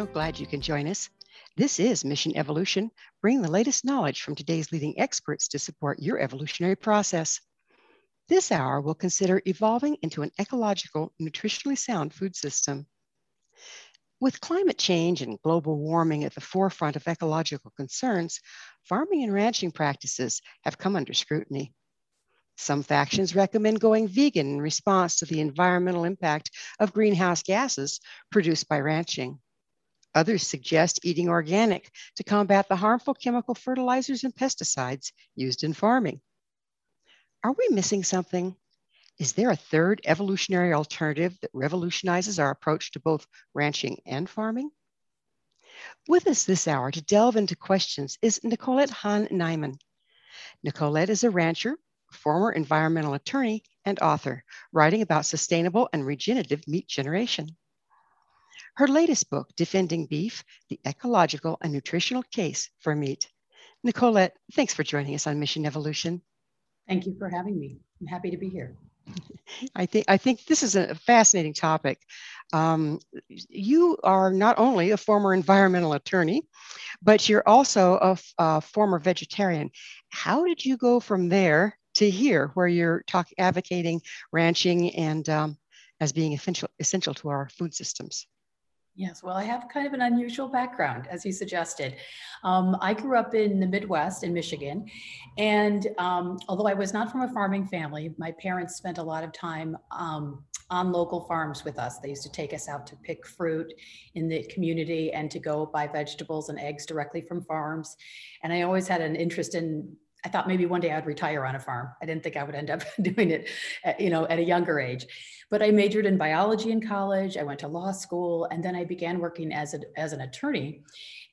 So glad you can join us. This is Mission Evolution, bringing the latest knowledge from today's leading experts to support your evolutionary process. This hour will consider evolving into an ecological, nutritionally sound food system. With climate change and global warming at the forefront of ecological concerns, farming and ranching practices have come under scrutiny. Some factions recommend going vegan in response to the environmental impact of greenhouse gases produced by ranching. Others suggest eating organic to combat the harmful chemical fertilizers and pesticides used in farming. Are we missing something? Is there a third evolutionary alternative that revolutionizes our approach to both ranching and farming? With us this hour to delve into questions is Nicolette Hahn Niman. Nicolette is a rancher, former environmental attorney, and author, writing about sustainable and regenerative meat generation. Her latest book, Defending Beef The Ecological and Nutritional Case for Meat. Nicolette, thanks for joining us on Mission Evolution. Thank you for having me. I'm happy to be here. I think I think this is a fascinating topic. Um, you are not only a former environmental attorney, but you're also a, a, former vegetarian. How did you go from there to here, where you're talking advocating ranching and um, as being essential essential to our food systems? Yes, well, I have kind of an unusual background, as you suggested. Um, I grew up in the Midwest in Michigan. And um, although I was not from a farming family, my parents spent a lot of time um, on local farms with us. They used to take us out to pick fruit in the community and to go buy vegetables and eggs directly from farms. And I always had an interest in I thought maybe one day I'd retire on a farm. I didn't think I would end up doing it, at, you know, at a younger age. But I majored in biology in college. I went to law school, and then I began working as a, as an attorney.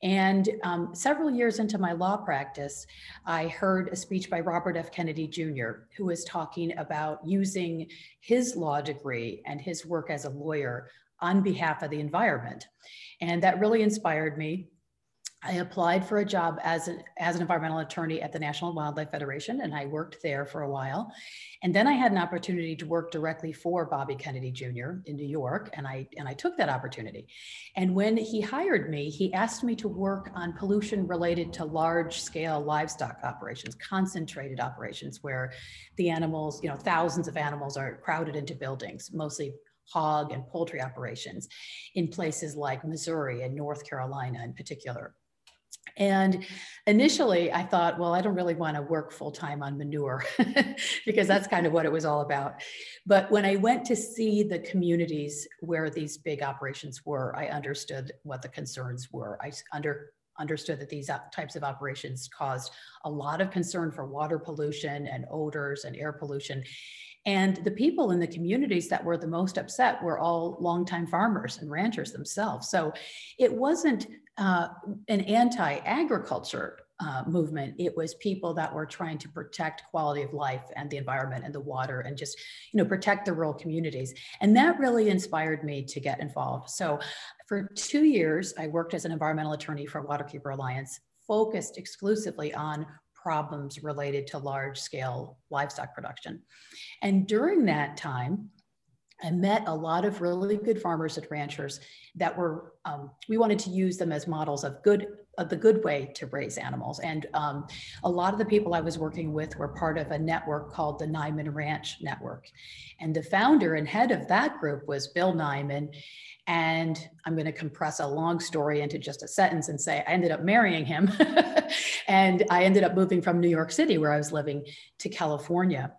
And um, several years into my law practice, I heard a speech by Robert F. Kennedy Jr., who was talking about using his law degree and his work as a lawyer on behalf of the environment. And that really inspired me I applied for a job as an, as an environmental attorney at the National Wildlife Federation, and I worked there for a while. And then I had an opportunity to work directly for Bobby Kennedy Jr. in New York, and I and I took that opportunity. And when he hired me, he asked me to work on pollution related to large-scale livestock operations, concentrated operations where the animals, you know, thousands of animals are crowded into buildings, mostly hog and poultry operations in places like Missouri and North Carolina in particular. And initially, I thought, well, I don't really want to work full time on manure because that's kind of what it was all about. But when I went to see the communities where these big operations were, I understood what the concerns were. I under, understood that these types of operations caused a lot of concern for water pollution and odors and air pollution. And the people in the communities that were the most upset were all longtime farmers and ranchers themselves. So it wasn't uh, an anti-agriculture uh, movement. It was people that were trying to protect quality of life and the environment and the water and just, you know, protect the rural communities. And that really inspired me to get involved. So for two years, I worked as an environmental attorney for Waterkeeper Alliance, focused exclusively on problems related to large scale livestock production. And during that time, I met a lot of really good farmers and ranchers that were, um, we wanted to use them as models of good, of the good way to raise animals. And um, a lot of the people I was working with were part of a network called the Niman Ranch Network. And the founder and head of that group was Bill Niman. And I'm going to compress a long story into just a sentence and say I ended up marrying him. and I ended up moving from New York City, where I was living, to California.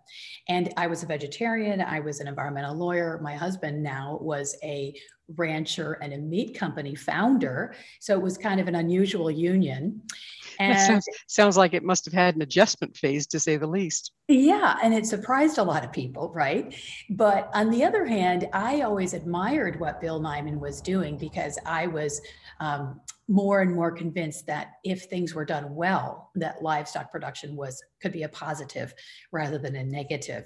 And I was a vegetarian, I was an environmental lawyer. My husband now was a rancher and a meat company founder. So it was kind of an unusual union. And sounds, sounds like it must have had an adjustment phase to say the least. Yeah, and it surprised a lot of people, right? But on the other hand, I always admired what Bill Niman was doing because I was um, more and more convinced that if things were done well, that livestock production was could be a positive rather than a negative.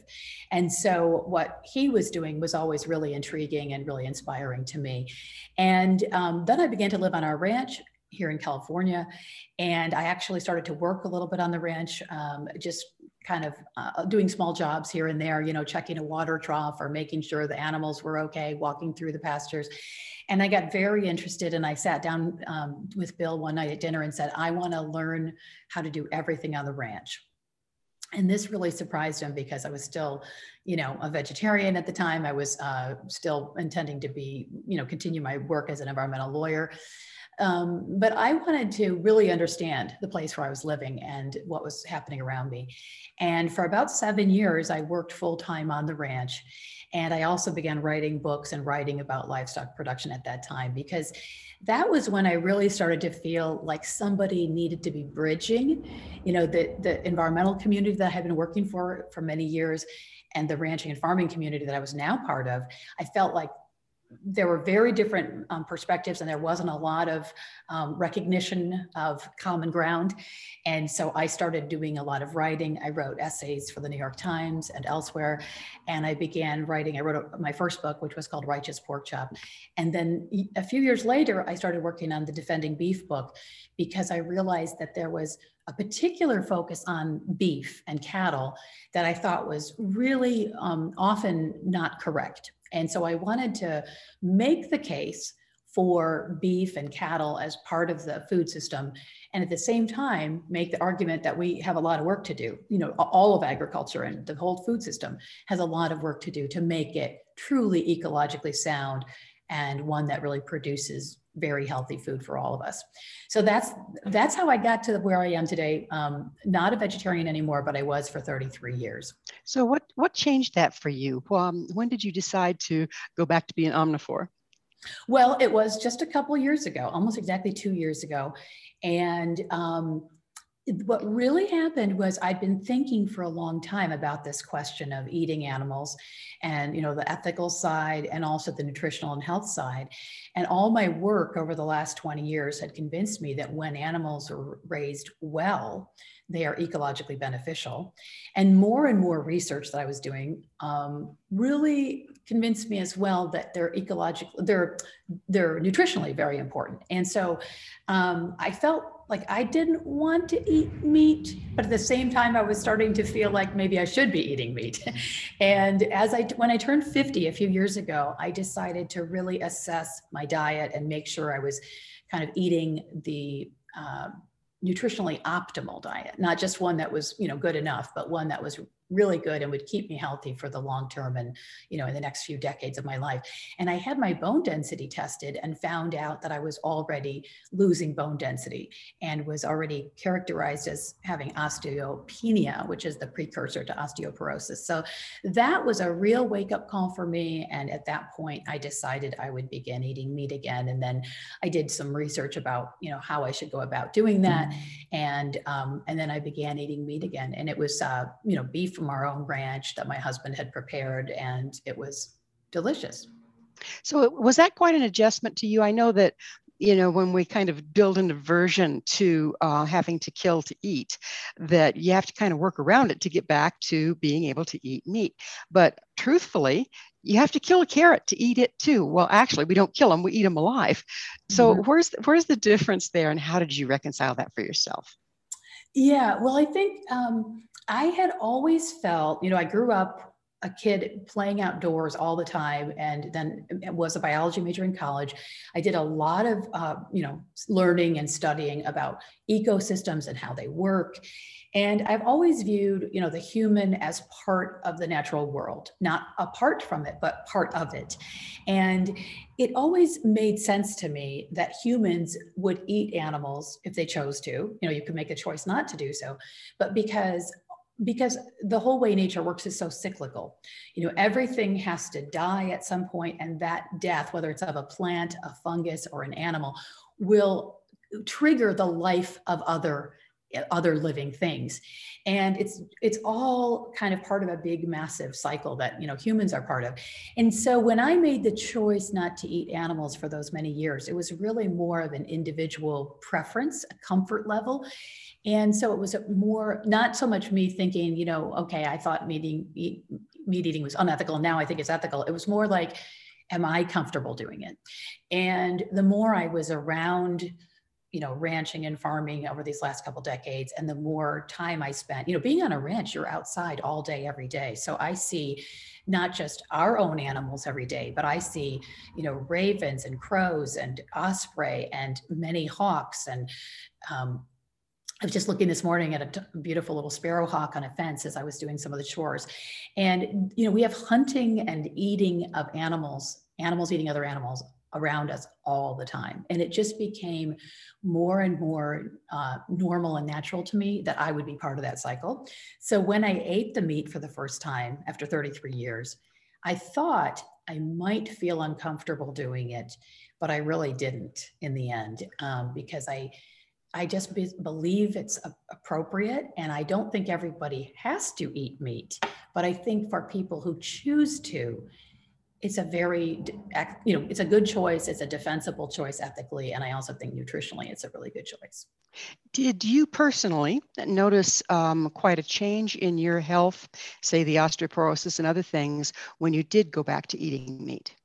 And so what he was doing was always really intriguing and really inspiring to me. And um, then I began to live on our ranch here in California. And I actually started to work a little bit on the ranch, um, just kind of uh, doing small jobs here and there, you know, checking a water trough or making sure the animals were okay, walking through the pastures. And I got very interested and I sat down um, with Bill one night at dinner and said, I want to learn how to do everything on the ranch. And this really surprised him because I was still, you know, a vegetarian at the time. I was uh, still intending to be, you know, continue my work as an environmental lawyer. Um, but I wanted to really understand the place where I was living and what was happening around me. And for about seven years, I worked full time on the ranch. And I also began writing books and writing about livestock production at that time because that was when I really started to feel like somebody needed to be bridging, you know, the, the environmental community that I had been working for for many years and the ranching and farming community that I was now part of. I felt like there were very different um, perspectives and there wasn't a lot of um, recognition of common ground. And so i started doing a lot of writing. I wrote essays for the new york times and elsewhere. And i began writing i wrote my first book which was called righteous pork chop. And then a few years later i started working on the defending beef book because i realized that there was a particular focus on beef and cattle that I thought was really um, often not correct. And so I wanted to make the case for beef and cattle as part of the food system and at the same time make the argument that we have a lot of work to do. You know all of agriculture and the whole food system has a lot of work to do to make it truly ecologically sound and one that really produces very healthy food for all of us. So that's that's how I got to where I am today. Um, not a vegetarian anymore, but I was for 33 years. So what what changed that for you? Um, when did you decide to go back to being an omnivore? Well, it was just a couple years ago, almost exactly two years ago, and um, what really happened was I'd been thinking for a long time about this question of eating animals and you know the ethical side and also the nutritional and health side. And all my work over the last 20 years had convinced me that when animals are raised well they are ecologically beneficial. And more and more research that i was doing um, really convinced me as well that they're ecologically they're they're nutritionally very important. And so um, i felt like I didn't want to eat meat, but at the same time, I was starting to feel like maybe I should be eating meat. and as I, when I turned 50 a few years ago, I decided to really assess my diet and make sure I was kind of eating the uh, nutritionally optimal diet, not just one that was, you know, good enough, but one that was really good and would keep me healthy for the long term and you know in the next few decades of my life. And i had my bone density tested and found out that i was already losing bone density and was already characterized as having osteopenia which is the precursor to osteoporosis. So that was a real wake up call for me. And at that point i decided i would begin eating meat again. And then i did some research about you know how i should go about doing that. And um, and then i began eating meat again. And it was uh, you know beef from our own ranch that my husband had prepared, and it was delicious. So, was that quite an adjustment to you? I know that you know when we kind of build an aversion to uh, having to kill to eat that you have to kind of work around it to get back to being able to eat meat but truthfully you have to kill a carrot to eat it too well actually we don't kill them we eat them alive so mm-hmm. where's where's the difference there and how did you reconcile that for yourself yeah well i think um, I had always felt, you know, I grew up a kid playing outdoors all the time and then was a biology major in college. I did a lot of uh, you know learning and studying about ecosystems and how they work. And i've always viewed you know the human as part of the natural world not apart from it but part of it. And it always made sense to me that humans would eat animals if they chose to. You know you could make a choice not to do so. But because because the whole way nature works is so cyclical. You know, everything has to die at some point, and that death, whether it's of a plant, a fungus, or an animal, will trigger the life of other other living things and it's it's all kind of part of a big massive cycle that you know humans are part of and so when i made the choice not to eat animals for those many years it was really more of an individual preference a comfort level and so it was more, not so much me thinking, you know, okay, I thought meat eating, eat, meat eating was unethical. Now I think it's ethical. It was more like, am I comfortable doing it? And the more I was around, you know, ranching and farming over these last couple decades, and the more time I spent, you know, being on a ranch, you're outside all day, every day. So I see not just our own animals every day, but I see, you know, ravens and crows and osprey and many hawks and um, I was just looking this morning at a t- beautiful little sparrow hawk on a fence as I was doing some of the chores. And, you know, we have hunting and eating of animals, animals eating other animals around us all the time. And it just became more and more uh, normal and natural to me that I would be part of that cycle. So when I ate the meat for the first time after 33 years, I thought I might feel uncomfortable doing it, but I really didn't in the end um, because I I just be, believe it's a, appropriate. And I don't think everybody has to eat meat, but I think for people who choose to, it's a very, you know, it's a good choice. It's a defensible choice ethically. And I also think nutritionally, it's a really good choice. Did you personally notice um, quite a change in your health, say the osteoporosis and other things, when you did go back to eating meat?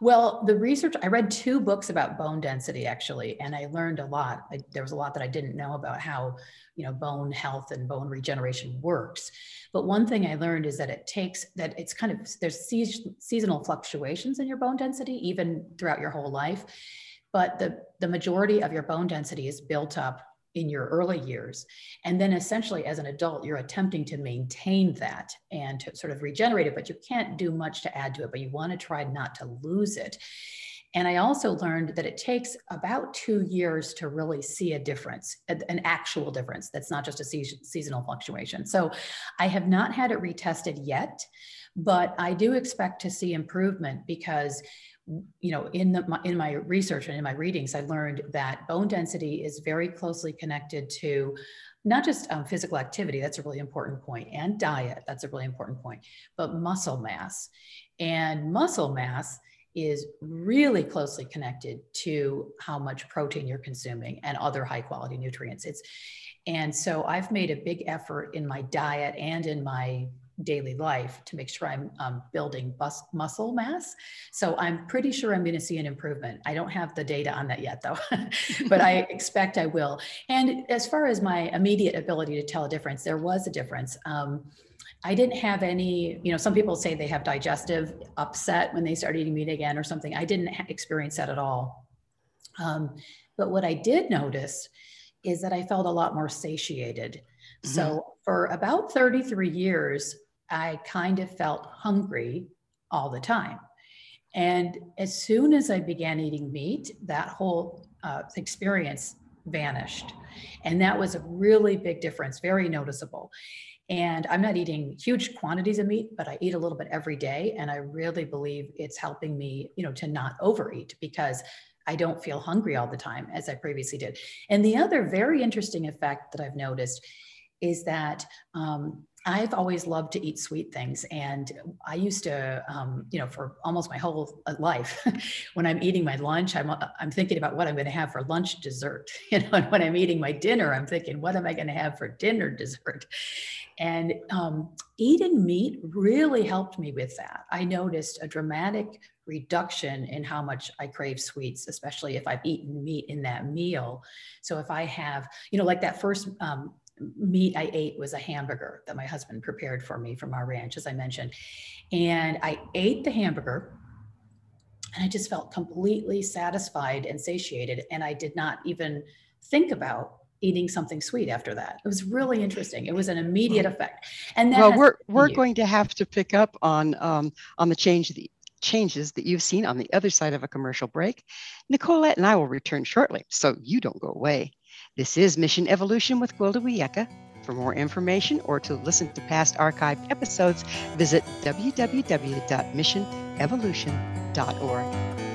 Well, the research, I read two books about bone density actually, and I learned a lot. I, there was a lot that I didn't know about how, you know, bone health and bone regeneration works. But one thing I learned is that it takes, that it's kind of, there's seasonal fluctuations in your bone density, even throughout your whole life. But the, the majority of your bone density is built up in your early years. And then essentially as an adult, you're attempting to maintain that and to sort of regenerate it, but you can't do much to add to it, but you want to try not to lose it. And I also learned that it takes about two years to really see a difference, an actual difference that's not just a seasonal fluctuation. So I have not had it retested yet, but I do expect to see improvement because you know, in the in my research and in my readings, I learned that bone density is very closely connected to not just um, physical activity, that's a really important point, and diet, that's a really important point, but muscle mass. And muscle mass is really closely connected to how much protein you're consuming and other high quality nutrients. It's and so I've made a big effort in my diet and in my daily life to make sure I'm um, building bus- muscle mass. So I'm pretty sure I'm going to see an improvement. I don't have the data on that yet, though, but I expect I will. And as far as my immediate ability to tell a difference, there was a difference. Um, I didn't have any, you know, some people say they have digestive upset when they start eating meat again or something. I didn't experience that at all. Um, but what I did notice is that I felt a lot more satiated. Mm-hmm. So for about 33 years, I kind of felt hungry all the time. And as soon as I began eating meat, that whole uh, experience vanished. And that was a really big difference, very noticeable. And I'm not eating huge quantities of meat, but I eat a little bit every day. And I really believe it's helping me, you know, to not overeat because I don't feel hungry all the time as I previously did. And the other very interesting effect that I've noticed is that um, I've always loved to eat sweet things. And I used to, um, you know, for almost my whole uh, life, when I'm eating my lunch, I'm, uh, I'm thinking about what I'm going to have for lunch dessert. You know, and when I'm eating my dinner, I'm thinking, what am I going to have for dinner dessert? And um, eating meat really helped me with that. I noticed a dramatic reduction in how much I crave sweets, especially if I've eaten meat in that meal. So if I have, you know, like that first um, meat I ate was a hamburger that my husband prepared for me from our ranch, as I mentioned. And I ate the hamburger and I just felt completely satisfied and satiated. And I did not even think about eating something sweet after that. It was really interesting. It was an immediate effect. And well, we're we're going to have to pick up on um, on the change the changes that you've seen on the other side of a commercial break. Nicolette and I will return shortly, so you don't go away. This is Mission Evolution with Gwilda Wiyaka. For more information or to listen to past archived episodes, visit www.missionevolution.org.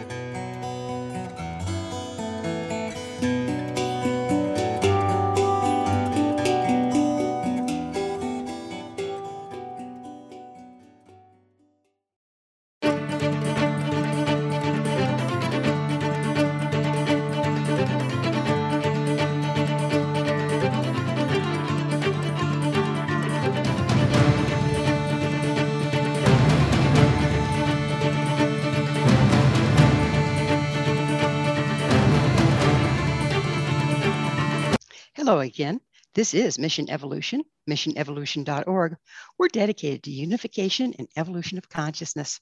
again. This is Mission Evolution, missionevolution.org. We're dedicated to unification and evolution of consciousness.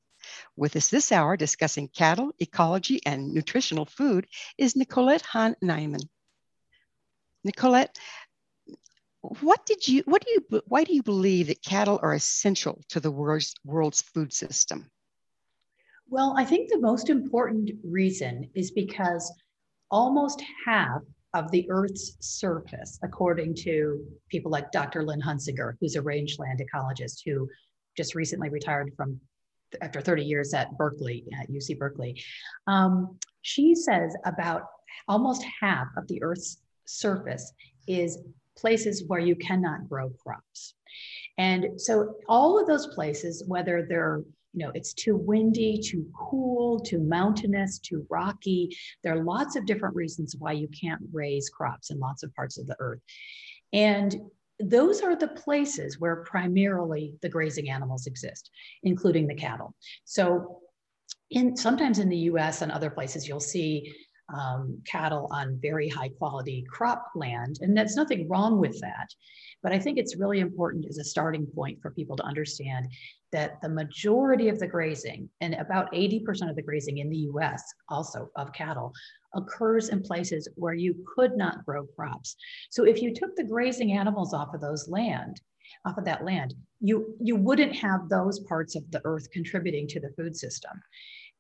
With us this hour discussing cattle, ecology, and nutritional food is Nicolette Hahn Niman. Nicolette, what did you, what do you, why do you believe that cattle are essential to the world's, world's food system? Well, I think the most important reason is because almost half of the Earth's surface, according to people like Dr. Lynn Huntsinger, who's a rangeland ecologist who just recently retired from after 30 years at Berkeley, at UC Berkeley. Um, she says about almost half of the Earth's surface is places where you cannot grow crops. And so all of those places, whether they're you know, it's too windy, too cool, too mountainous, too rocky. There are lots of different reasons why you can't raise crops in lots of parts of the earth. And those are the places where primarily the grazing animals exist, including the cattle. So in sometimes in the US and other places, you'll see um, cattle on very high quality crop land. And there's nothing wrong with that. But I think it's really important as a starting point for people to understand that the majority of the grazing, and about 80% of the grazing in the US, also of cattle, occurs in places where you could not grow crops. So if you took the grazing animals off of those land, off of that land, you, you wouldn't have those parts of the earth contributing to the food system.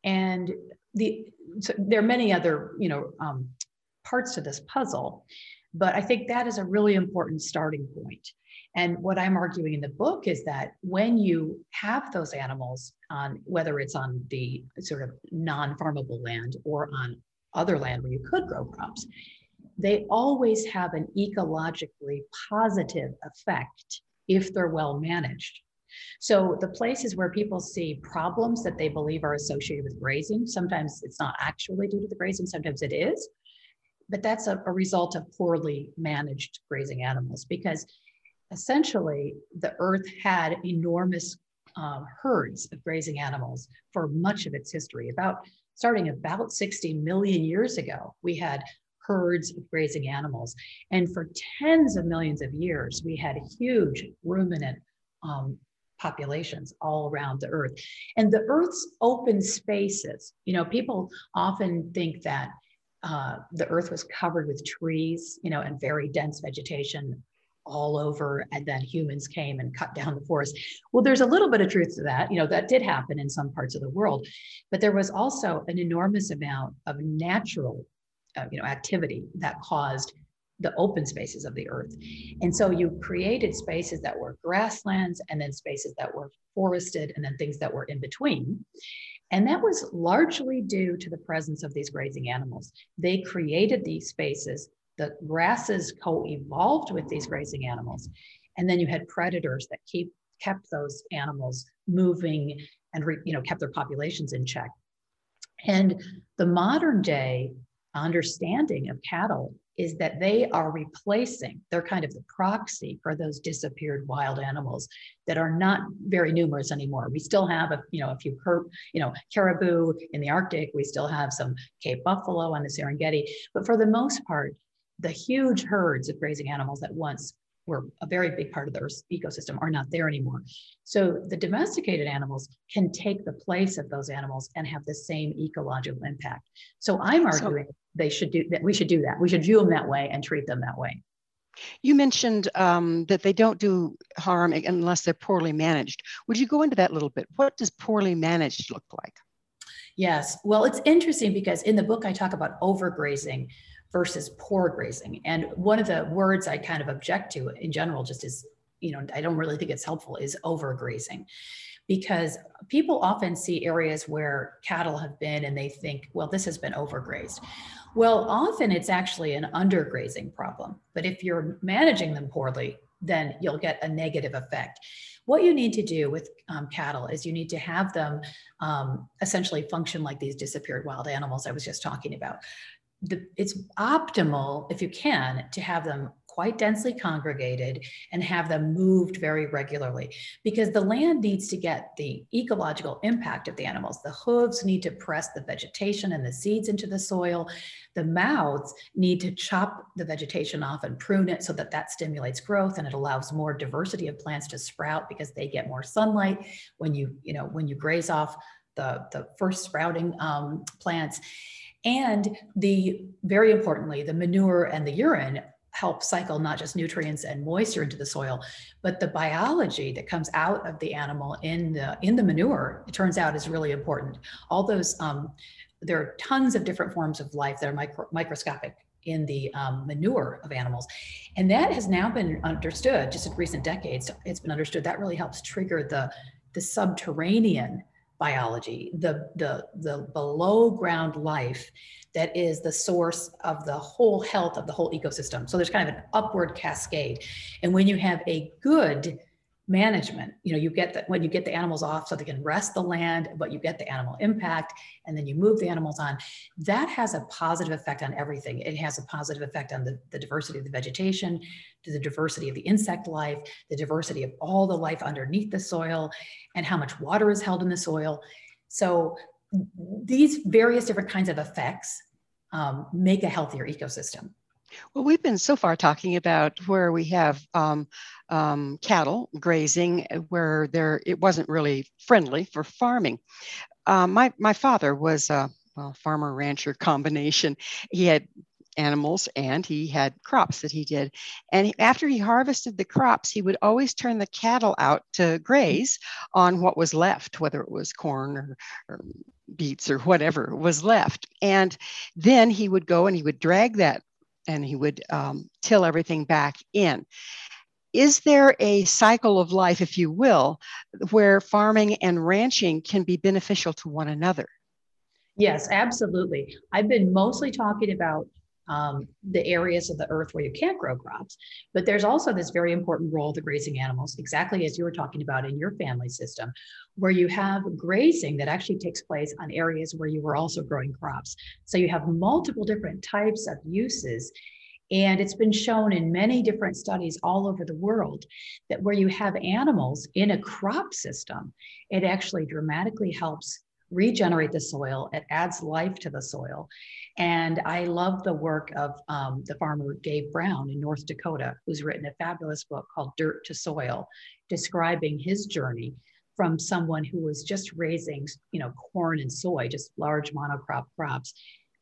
And the, so there are many other, you know, um, parts to this puzzle, but I think that is a really important starting point. And what I'm arguing in the book is that when you have those animals on, whether it's on the sort of non farmable land or on other land where you could grow crops, they always have an ecologically positive effect if they're well managed. So the places where people see problems that they believe are associated with grazing, sometimes it's not actually due to the grazing, sometimes it is, but that's a, a result of poorly managed grazing animals because essentially the earth had enormous um, herds of grazing animals for much of its history. About starting about 60 million years ago, we had herds of grazing animals. And for tens of millions of years, we had huge ruminant um, populations all around the earth. And the earth's open spaces, you know, people often think that uh, the earth was covered with trees, you know, and very dense vegetation all over and then humans came and cut down the forest. Well there's a little bit of truth to that you know that did happen in some parts of the world but there was also an enormous amount of natural uh, you know activity that caused the open spaces of the earth. And so you created spaces that were grasslands and then spaces that were forested and then things that were in between. And that was largely due to the presence of these grazing animals. They created these spaces the grasses co-evolved with these grazing animals. And then you had predators that keep kept those animals moving and re, you know kept their populations in check. And the modern day understanding of cattle is that they are replacing, they're kind of the proxy for those disappeared wild animals that are not very numerous anymore. We still have a, you know, a few, you know, caribou in the Arctic. We still have some Cape buffalo on the Serengeti, but for the most part, the huge herds of grazing animals that once were a very big part of the Earth's ecosystem are not there anymore. So the domesticated animals can take the place of those animals and have the same ecological impact. So I'm arguing so, they should do that. We should do that. We should view them that way and treat them that way. You mentioned um, that they don't do harm unless they're poorly managed. Would you go into that a little bit? What does poorly managed look like? Yes. Well, it's interesting because in the book I talk about overgrazing versus poor grazing. And one of the words I kind of object to in general, just is, you know, I don't really think it's helpful, is overgrazing. Because people often see areas where cattle have been and they think, well, this has been overgrazed. Well, often it's actually an undergrazing problem. But if you're managing them poorly, then you'll get a negative effect. What you need to do with um, cattle is you need to have them um, essentially function like these disappeared wild animals I was just talking about the, it's optimal if you can to have them quite densely congregated and have them moved very regularly because the land needs to get the ecological impact of the animals. The hooves need to press the vegetation and the seeds into the soil. The mouths need to chop the vegetation off and prune it so that that stimulates growth and it allows more diversity of plants to sprout because they get more sunlight when you, you know, when you graze off the, the first sprouting um, plants. And the very importantly, the manure and the urine help cycle not just nutrients and moisture into the soil, but the biology that comes out of the animal in the in the manure. It turns out is really important. All those um, there are tons of different forms of life that are micro, microscopic in the um, manure of animals. And that has now been understood just in recent decades. It's been understood that really helps trigger the, the subterranean biology, the, the, the below ground life that is the source of the whole health of the whole ecosystem. So there's kind of an upward cascade. And when you have a good management. You know you get that when you get the animals off so they can rest the land but you get the animal impact and then you move the animals on. That has a positive effect on everything. It has a positive effect on the, the diversity of the vegetation to the diversity of the insect life the diversity of all the life underneath the soil and how much water is held in the soil. So these various different kinds of effects um, make a healthier ecosystem well, we've been so far talking about where we have um, um, cattle grazing, uh, where there it wasn't really friendly for farming. Uh, my my father was a well, farmer rancher combination. He had animals and he had crops that he did. And after he harvested the crops, he would always turn the cattle out to graze on what was left, whether it was corn or, or beets or whatever was left. And then he would go and he would drag that and he would um, till everything back in. Is there a cycle of life, if you will, where farming and ranching can be beneficial to one another? Yes, absolutely. I've been mostly talking about um, the areas of the earth where you can't grow crops. But there's also this very important role of the grazing animals, exactly as you were talking about in your family system, where you have grazing that actually takes place on areas where you were also growing crops. So you have multiple different types of uses. And it's been shown in many different studies all over the world that where you have animals in a crop system, it actually dramatically helps regenerate the soil. It adds life to the soil. And I love the work of um, the farmer Gabe Brown in North Dakota, who's written a fabulous book called Dirt to Soil, describing his journey from someone who was just raising, you know, corn and soy, just large monocrop crops,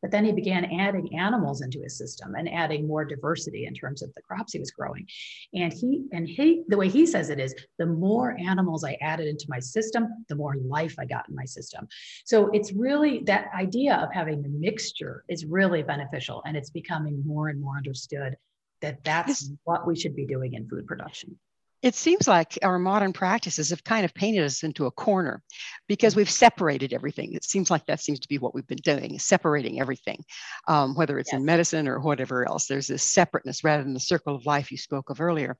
but then he began adding animals into his system and adding more diversity in terms of the crops he was growing. And he and he the way he says it is the more animals I added into my system, the more life I got in my system. So it's really that idea of having the mixture is really beneficial and it's becoming more and more understood that that's what we should be doing in food production it seems like our modern practices have kind of painted us into a corner because we've separated everything. It seems like that seems to be what we've been doing, separating everything, um, whether it's yes. in medicine or whatever else. There's this separateness rather than the circle of life you spoke of earlier.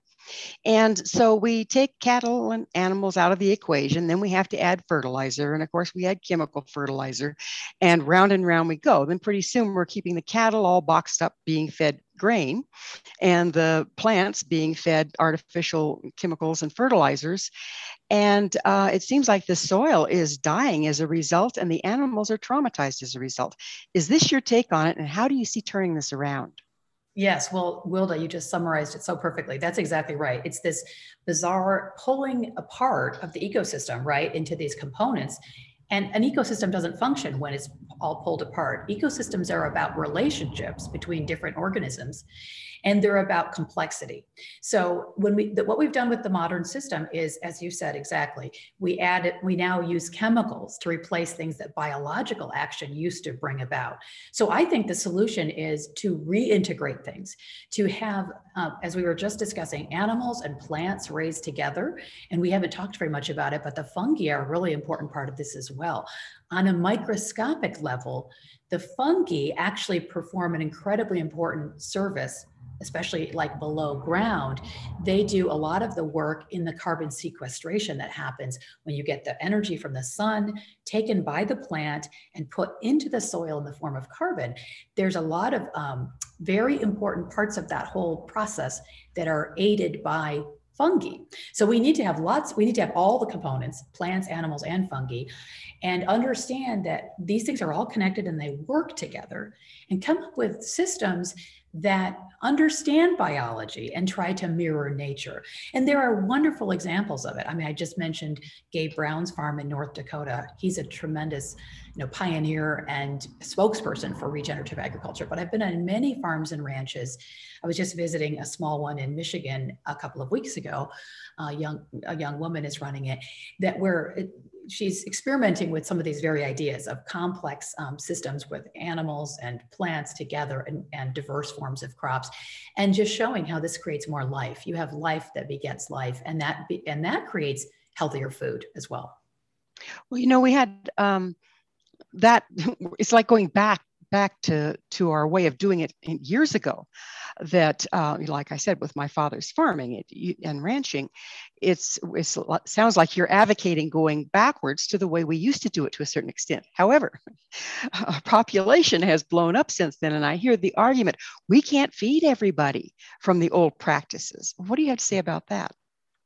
And so we take cattle and animals out of the equation. Then we have to add fertilizer. And of course, we add chemical fertilizer, and round and round we go. Then pretty soon we're keeping the cattle all boxed up, being fed grain, and the plants being fed artificial chemicals and fertilizers. And uh, it seems like the soil is dying as a result, and the animals are traumatized as a result. Is this your take on it? And how do you see turning this around? Yes, well, Wilda, you just summarized it so perfectly. That's exactly right. It's this bizarre pulling apart of the ecosystem, right, into these components. And an ecosystem doesn't function when it's all pulled apart. Ecosystems are about relationships between different organisms and they're about complexity. So when we the, what we've done with the modern system is, as you said exactly, we add we now use chemicals to replace things that biological action used to bring about. So I think the solution is to reintegrate things, to have, uh, as we were just discussing, animals and plants raised together. And we haven't talked very much about it, but the fungi are a really important part of this as well. On a microscopic level, the fungi actually perform an incredibly important service especially like below ground, they do a lot of the work in the carbon sequestration that happens when you get the energy from the sun taken by the plant and put into the soil in the form of carbon. There's a lot of um, very important parts of that whole process that are aided by fungi. So we need to have lots, we need to have all the components, plants, animals, and fungi, and understand that these things are all connected and they work together and come up with systems that understand biology and try to mirror nature. And there are wonderful examples of it. I mean, I just mentioned Gabe Brown's farm in North Dakota. He's a tremendous, know, pioneer and spokesperson for regenerative agriculture. But I've been on many farms and ranches. I was just visiting a small one in Michigan a couple of weeks ago. A young a young woman is running it that where she's experimenting with some of these very ideas of complex um, systems with animals and plants together and, and diverse forms of crops and just showing how this creates more life you have life that begets life and that be, and that creates healthier food as well well you know we had um, that it's like going back back to to our way of doing it years ago that uh, like i said with my father's farming and ranching it's it sounds like you're advocating going backwards to the way we used to do it to a certain extent. However our population has blown up since then and i hear the argument we can't feed everybody from the old practices. What do you have to say about that?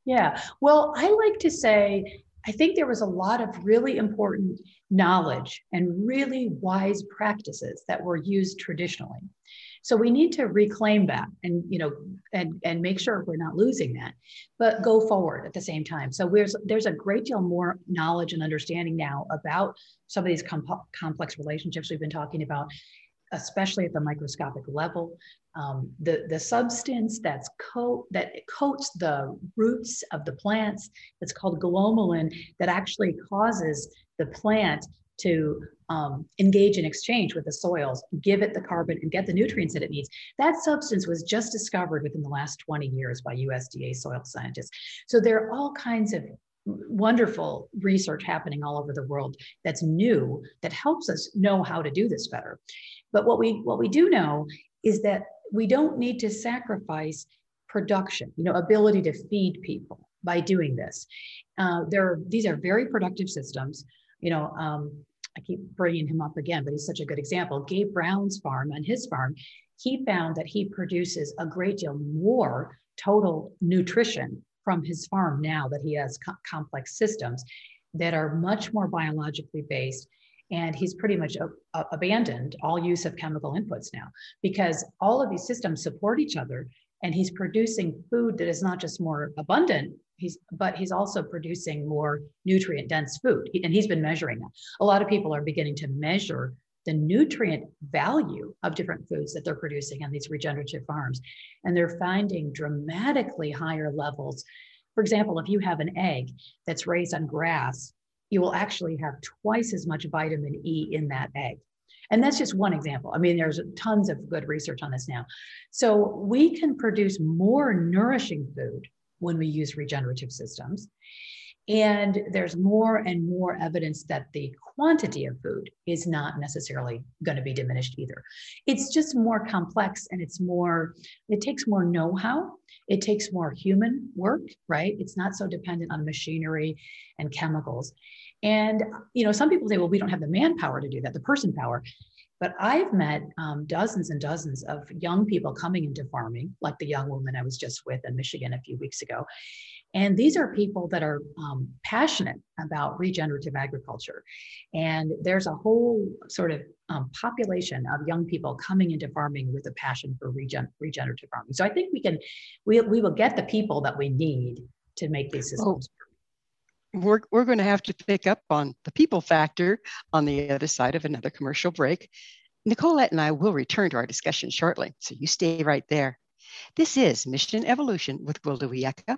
Yeah. Well i like to say I think there was a lot of really important knowledge and really wise practices that were used traditionally. So we need to reclaim that and you know and and make sure we're not losing that, but go forward at the same time. So there's there's a great deal more knowledge and understanding now about some of these complex relationships we've been talking about especially at the microscopic level. Um, the, the substance that's coat, that coats the roots of the plants, it's called glomalin, that actually causes the plant to um, engage in exchange with the soils, give it the carbon and get the nutrients that it needs. That substance was just discovered within the last 20 years by USDA soil scientists. So there are all kinds of wonderful research happening all over the world that's new that helps us know how to do this better but what we what we do know is that we don't need to sacrifice production you know ability to feed people by doing this uh, there are, these are very productive systems you know um, i keep bringing him up again but he's such a good example gabe brown's farm on his farm he found that he produces a great deal more total nutrition from his farm now that he has co- complex systems that are much more biologically based. And he's pretty much abandoned all use of chemical inputs now because all of these systems support each other. And he's producing food that is not just more abundant, he's but he's also producing more nutrient dense food. And he's been measuring that. A lot of people are beginning to measure the nutrient value of different foods that they're producing on these regenerative farms. And they're finding dramatically higher levels. For example, if you have an egg that's raised on grass, you will actually have twice as much vitamin E in that egg. And that's just one example. I mean, there's tons of good research on this now. So we can produce more nourishing food when we use regenerative systems. And there's more and more evidence that the quantity of food is not necessarily going to be diminished either. It's just more complex and it's more, it takes more know how. It takes more human work, right? It's not so dependent on machinery and chemicals. And, you know, some people say, well, we don't have the manpower to do that, the person power. But I've met um, dozens and dozens of young people coming into farming, like the young woman I was just with in Michigan a few weeks ago And these are people that are um, passionate about regenerative agriculture. And there's a whole sort of um, population of young people coming into farming with a passion for regen- regenerative farming. So I think we can, we, we will get the people that we need to make these systems. Oh, we're, we're going to have to pick up on the people factor on the other side of another commercial break. Nicolette and I will return to our discussion shortly, so you stay right there. This is Mission Evolution with Gwilda Wiyaka.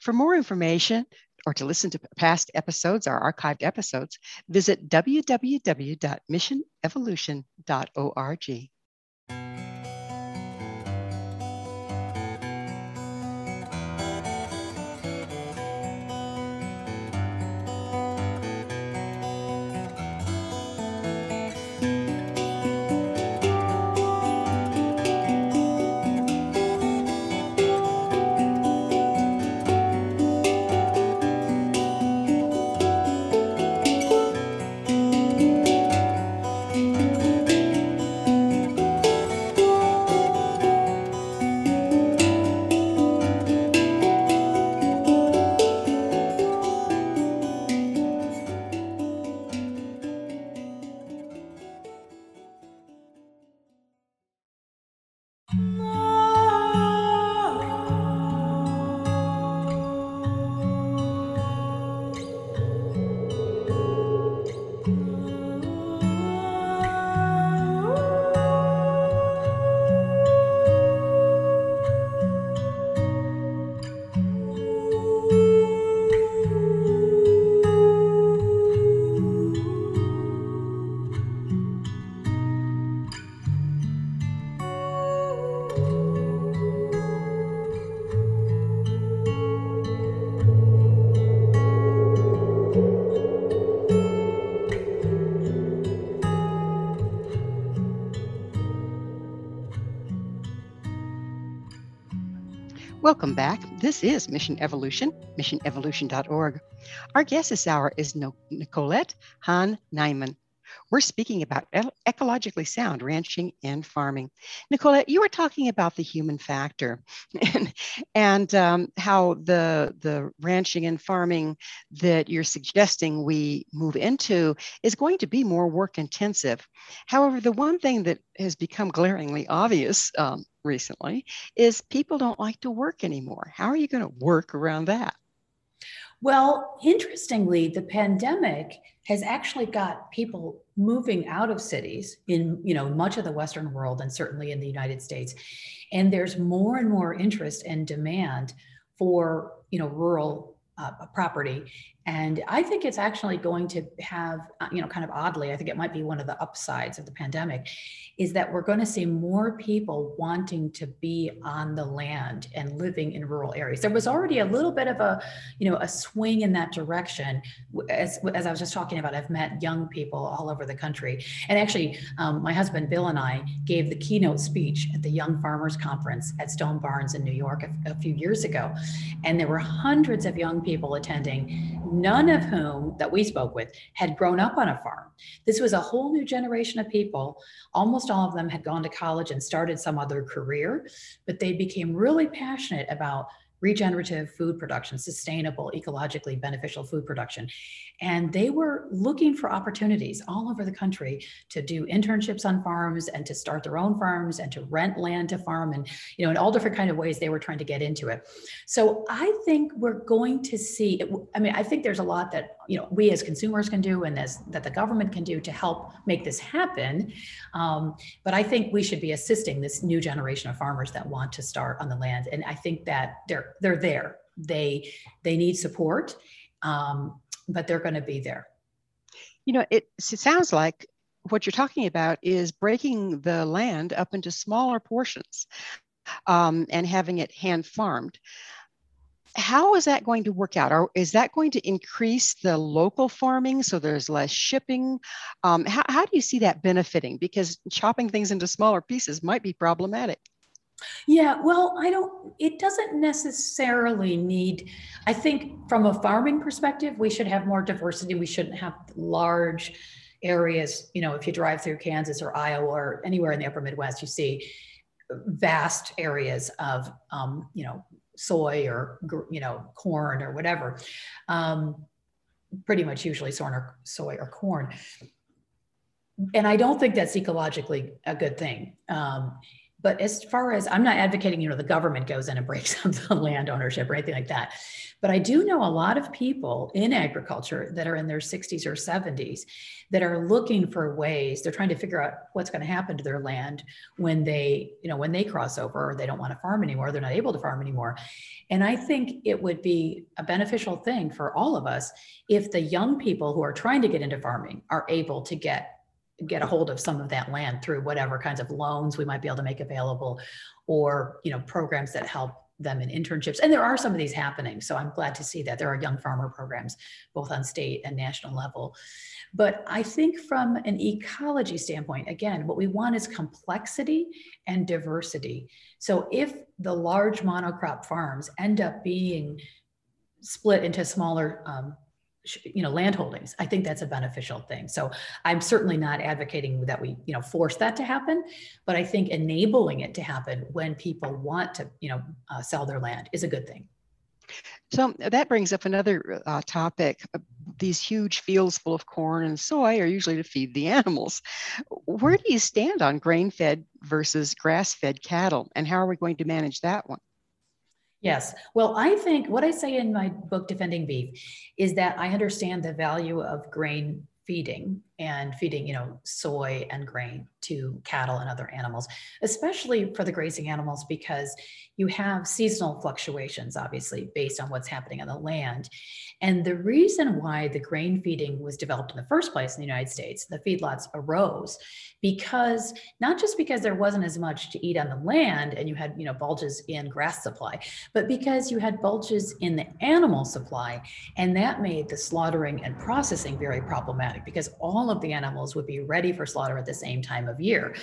For more information or to listen to past episodes or archived episodes, visit www.missionevolution.org. Welcome back. This is Mission Evolution, missionevolution.org. Our guest this hour is Nicolette Hahn Niman. We're speaking about ecologically sound ranching and farming. Nicolette, you were talking about the human factor and, and um, how the, the ranching and farming that you're suggesting we move into is going to be more work intensive. However, the one thing that has become glaringly obvious um, recently is people don't like to work anymore. How are you going to work around that? Well, interestingly, the pandemic has actually got people moving out of cities in you know much of the western world and certainly in the United States. And there's more and more interest and demand for you know rural uh, property and I think it's actually going to have, uh, you know, kind of oddly, I think it might be one of the upsides of the pandemic, is that we're going to see more people wanting to be on the land and living in rural areas. There was already a little bit of a, you know, a swing in that direction. As, as I was just talking about, I've met young people all over the country. And actually, um, my husband Bill and I gave the keynote speech at the Young Farmers Conference at Stone Barns in New York a, a few years ago. And there were hundreds of young people attending none of whom that we spoke with had grown up on a farm. This was a whole new generation of people. Almost all of them had gone to college and started some other career, but they became really passionate about regenerative food production, sustainable, ecologically beneficial food production. And they were looking for opportunities all over the country to do internships on farms and to start their own farms and to rent land to farm and, you know, in all different kind of ways they were trying to get into it. So I think we're going to see, I mean, I think there's a lot that, you know, we as consumers can do and that the government can do to help make this happen. Um, but I think we should be assisting this new generation of farmers that want to start on the land. And I think that they're, they're there. They, they need support. Um, but they're going to be there. You know, it, it sounds like what you're talking about is breaking the land up into smaller portions um, and having it hand farmed. How is that going to work out? Or is that going to increase the local farming so there's less shipping? Um, how, how do you see that benefiting? Because chopping things into smaller pieces might be problematic. Yeah, well, I don't, it doesn't necessarily need, I think from a farming perspective, we should have more diversity. We shouldn't have large areas. You know, if you drive through Kansas or Iowa or anywhere in the upper Midwest, you see vast areas of, um, you know, soy or you know corn or whatever. Um, pretty much usually soy or soy or corn. And I don't think that's ecologically a good thing. Um, but as far as I'm not advocating, you know, the government goes in and breaks up the land ownership or anything like that. But I do know a lot of people in agriculture that are in their 60s or 70s that are looking for ways, they're trying to figure out what's going to happen to their land when they, you know, when they cross over or they don't want to farm anymore, they're not able to farm anymore. And I think it would be a beneficial thing for all of us if the young people who are trying to get into farming are able to get get a hold of some of that land through whatever kinds of loans we might be able to make available or you know programs that help them in internships. And there are some of these happening so i'm glad to see that. There are young farmer programs both on state and national level. But i think from an ecology standpoint again what we want is complexity and diversity. So if the large monocrop farms end up being split into smaller um, you know land holdings i think that's a beneficial thing so i'm certainly not advocating that we you know force that to happen but i think enabling it to happen when people want to you know uh, sell their land is a good thing so that brings up another uh, topic. These huge fields full of corn and soy are usually to feed the animals. Where do you stand on grain fed versus grass fed cattle, and how are we going to manage that one? Yes. Well, I think what I say in my book, Defending Beef, is that I understand the value of grain feeding and feeding, you know, soy and grain to cattle and other animals, especially for the grazing animals, because you have seasonal fluctuations, obviously, based on what's happening on the land. And the reason why the grain feeding was developed in the first place in the United States, the feedlots arose because not just because there wasn't as much to eat on the land and you had, you know, bulges in grass supply, but because you had bulges in the animal supply. And that made the slaughtering and processing very problematic because all of the animals would be ready for slaughter at the same time of year.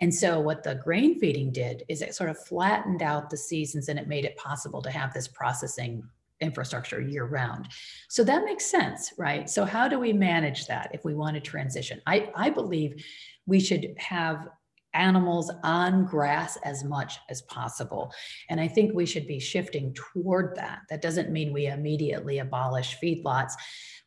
And so what the grain feeding did is it sort of flattened out the seasons and it made it possible to have this processing infrastructure year round. So that makes sense, right? So how do we manage that if we want to transition? I, I believe we should have animals on grass as much as possible. And I think we should be shifting toward that. That doesn't mean we immediately abolish feedlots,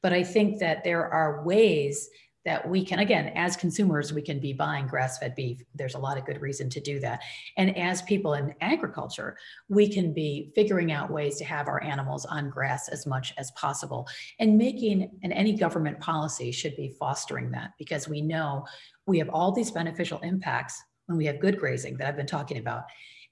but I think that there are ways that we can, again, as consumers, we can be buying grass fed beef. There's a lot of good reason to do that. And as people in agriculture, we can be figuring out ways to have our animals on grass as much as possible and making, and any government policy should be fostering that because we know we have all these beneficial impacts when we have good grazing that I've been talking about.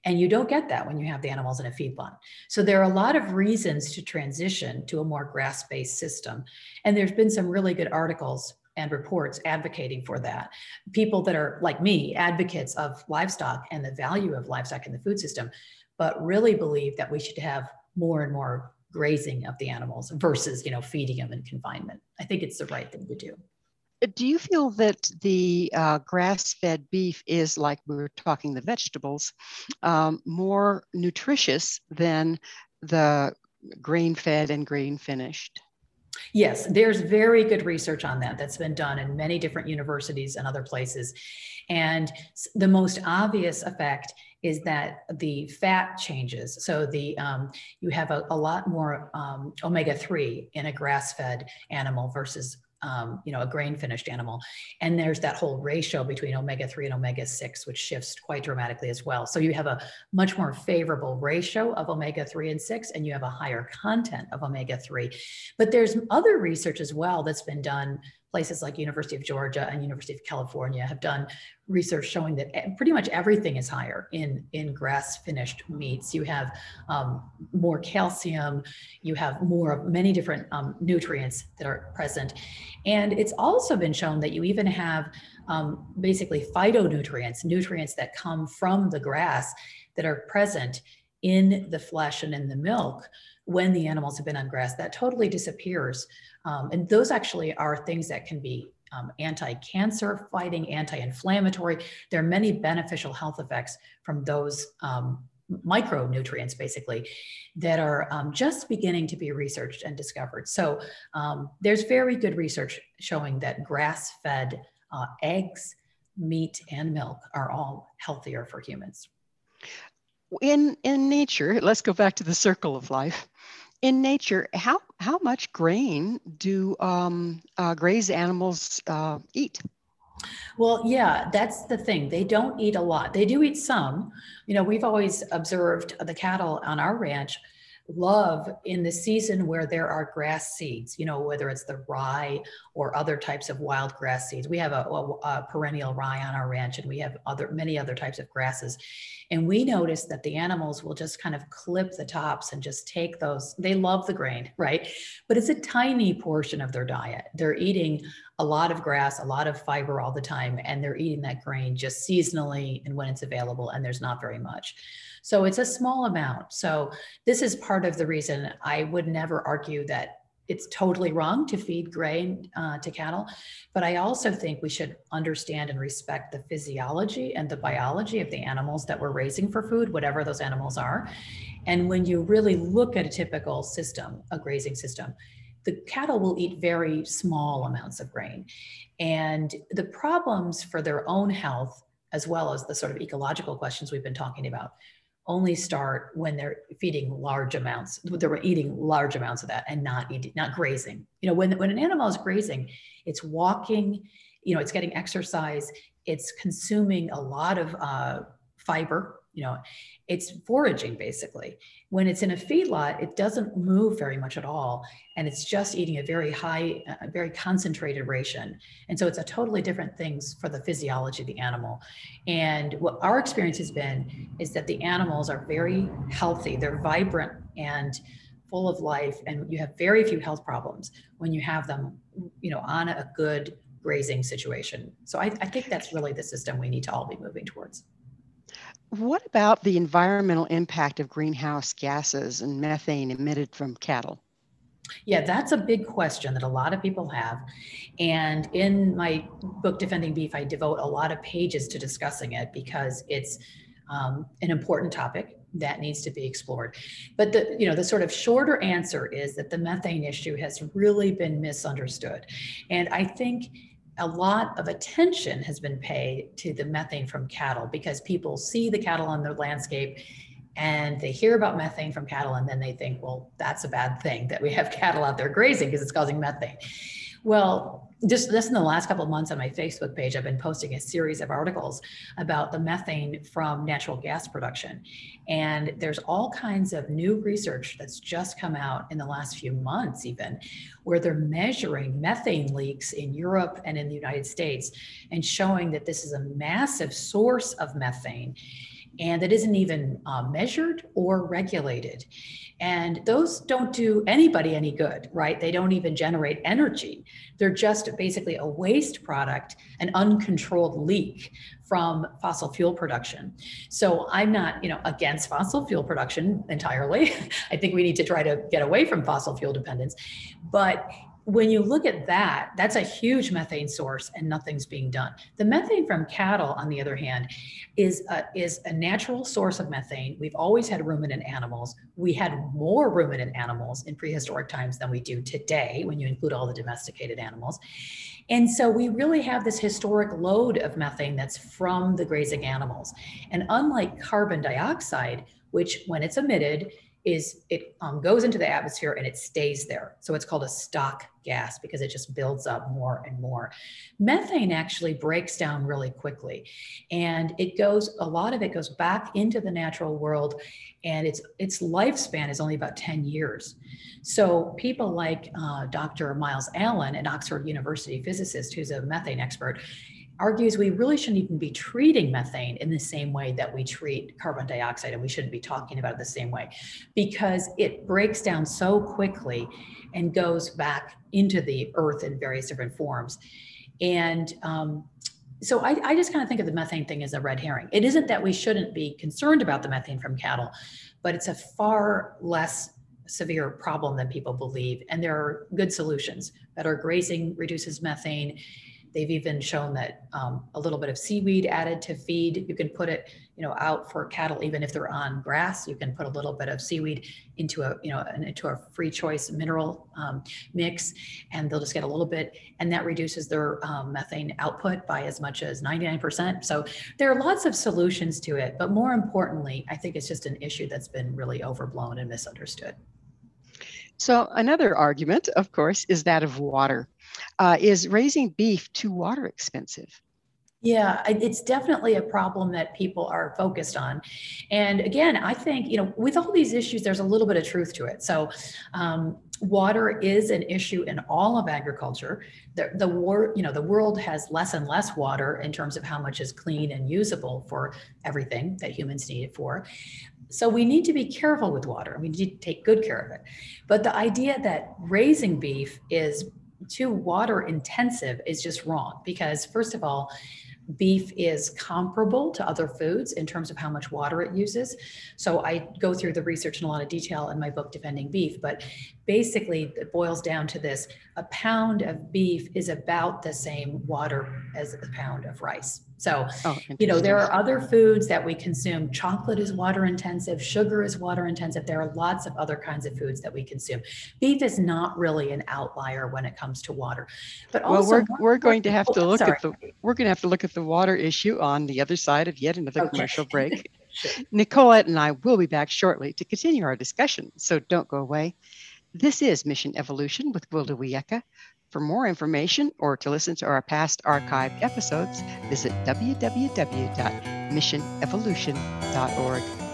And you don't get that when you have the animals in a feedlot. So there are a lot of reasons to transition to a more grass based system. And there's been some really good articles and reports advocating for that. People that are like me, advocates of livestock and the value of livestock in the food system, but really believe that we should have more and more grazing of the animals versus, you know, feeding them in confinement. I think it's the right thing to do. Do you feel that the uh, grass-fed beef is like we were talking the vegetables, um, more nutritious than the grain-fed and grain-finished? Yes, there's very good research on that that's been done in many different universities and other places. And the most obvious effect is that the fat changes. So the um, you have a, a lot more um, omega three in a grass fed animal versus um, you know, a grain finished animal. And there's that whole ratio between omega 3 and omega 6, which shifts quite dramatically as well. So you have a much more favorable ratio of omega 3 and 6, and you have a higher content of omega 3. But there's other research as well that's been done places like University of Georgia and University of California have done research showing that pretty much everything is higher in in grass finished meats. You have um, more calcium, you have more of many different um, nutrients that are present, and it's also been shown that you even have um, basically phytonutrients, nutrients that come from the grass that are present in the flesh and in the milk when the animals have been on grass. That totally disappears um, and those actually are things that can be um, anti-cancer fighting, anti-inflammatory. There are many beneficial health effects from those um, micronutrients basically that are um, just beginning to be researched and discovered. So um, there's very good research showing that grass-fed uh, eggs, meat, and milk are all healthier for humans In in nature, let's go back to the circle of life. In nature, how how much grain do um, uh, graze animals uh, eat? Well, yeah, that's the thing. They don't eat a lot. They do eat some. You know, we've always observed the cattle on our ranch love in the season where there are grass seeds, you know, whether it's the rye or other types of wild grass seeds. We have a, a, a, perennial rye on our ranch and we have other many other types of grasses. And we notice that the animals will just kind of clip the tops and just take those. They love the grain, right? But it's a tiny portion of their diet. They're eating a lot of grass, a lot of fiber all the time, and they're eating that grain just seasonally and when it's available, and there's not very much. So it's a small amount. So this is part of the reason I would never argue that it's totally wrong to feed grain uh, to cattle. But I also think we should understand and respect the physiology and the biology of the animals that we're raising for food, whatever those animals are. And when you really look at a typical system, a grazing system, the cattle will eat very small amounts of grain. And the problems for their own health, as well as the sort of ecological questions we've been talking about, only start when they're feeding large amounts they're eating large amounts of that and not eating not grazing. You know when, when an animal is grazing it's walking you know it's getting exercise it's consuming a lot of uh, fiber you know it's foraging basically. When it's in a feedlot it doesn't move very much at all and it's just eating a very high uh, a very concentrated ration. And so it's a totally different things for the physiology of the animal. And what our experience has been is that the animals are very healthy. They're vibrant and full of life and you have very few health problems when you have them you know on a good grazing situation. So I, I think that's really the system we need to all be moving towards what about the environmental impact of greenhouse gases and methane emitted from cattle? Yeah, that's a big question that a lot of people have. And in my book, Defending Beef, I devote a lot of pages to discussing it because it's um, an important topic that needs to be explored. But the, you know, the sort of shorter answer is that the methane issue has really been misunderstood. And I think a lot of attention has been paid to the methane from cattle because people see the cattle on their landscape and they hear about methane from cattle and then they think, well, that's a bad thing that we have cattle out there grazing because it's causing methane. Well, just this in the last couple of months on my Facebook page, I've been posting a series of articles about the methane from natural gas production. And there's all kinds of new research that's just come out in the last few months, even where they're measuring methane leaks in Europe and in the United States and showing that this is a massive source of methane and it isn't even uh, measured or regulated. And those don't do anybody any good, right? They don't even generate energy. They're just basically a waste product, an uncontrolled leak from fossil fuel production. So I'm not, you know, against fossil fuel production entirely. I think we need to try to get away from fossil fuel dependence. But when you look at that, that's a huge methane source and nothing's being done. The methane from cattle, on the other hand, is a, is a natural source of methane. We've always had ruminant animals. We had more ruminant animals in prehistoric times than we do today when you include all the domesticated animals. And so we really have this historic load of methane that's from the grazing animals. And unlike carbon dioxide, which when it's emitted, is it um, goes into the atmosphere and it stays there. So it's called a stock gas because it just builds up more and more. Methane actually breaks down really quickly and it goes, a lot of it goes back into the natural world and its, its lifespan is only about 10 years. So people like uh, Dr. Myles Allen, an Oxford University physicist who's a methane expert, argues we really shouldn't even be treating methane in the same way that we treat carbon dioxide, and we shouldn't be talking about it the same way because it breaks down so quickly and goes back into the earth in various different forms. And um, so I, I just kind of think of the methane thing as a red herring. It isn't that we shouldn't be concerned about the methane from cattle, but it's a far less severe problem than people believe. And there are good solutions. Better grazing reduces methane They've even shown that um, a little bit of seaweed added to feed, you can put it, you know, out for cattle, even if they're on grass, you can put a little bit of seaweed into a, you know, into a free choice mineral um, mix, and they'll just get a little bit, and that reduces their um, methane output by as much as 99%. So there are lots of solutions to it, but more importantly, I think it's just an issue that's been really overblown and misunderstood. So another argument, of course, is that of water. Uh, is raising beef too water expensive? Yeah, it's definitely a problem that people are focused on. And again, I think, you know, with all these issues, there's a little bit of truth to it. So, um, water is an issue in all of agriculture. The, the war, you know, the world has less and less water in terms of how much is clean and usable for everything that humans need it for. So we need to be careful with water. We need to take good care of it. But the idea that raising beef is too water intensive is just wrong because first of all beef is comparable to other foods in terms of how much water it uses. So i go through the research in a lot of detail in my book defending beef but basically it boils down to this a pound of beef is about the same water as a pound of rice so oh, you know there are other foods that we consume chocolate is water intensive sugar is water intensive there are lots of other kinds of foods that we consume beef is not really an outlier when it comes to water but also well we're, we're going to have to oh, look sorry. at the we're going to have to look at the water issue on the other side of yet another okay. commercial break sure. nicolette and i will be back shortly to continue our discussion so don't go away this is Mission Evolution with Gwilda Wiyaka. For more information or to listen to our past archived episodes, visit www.missionevolution.org.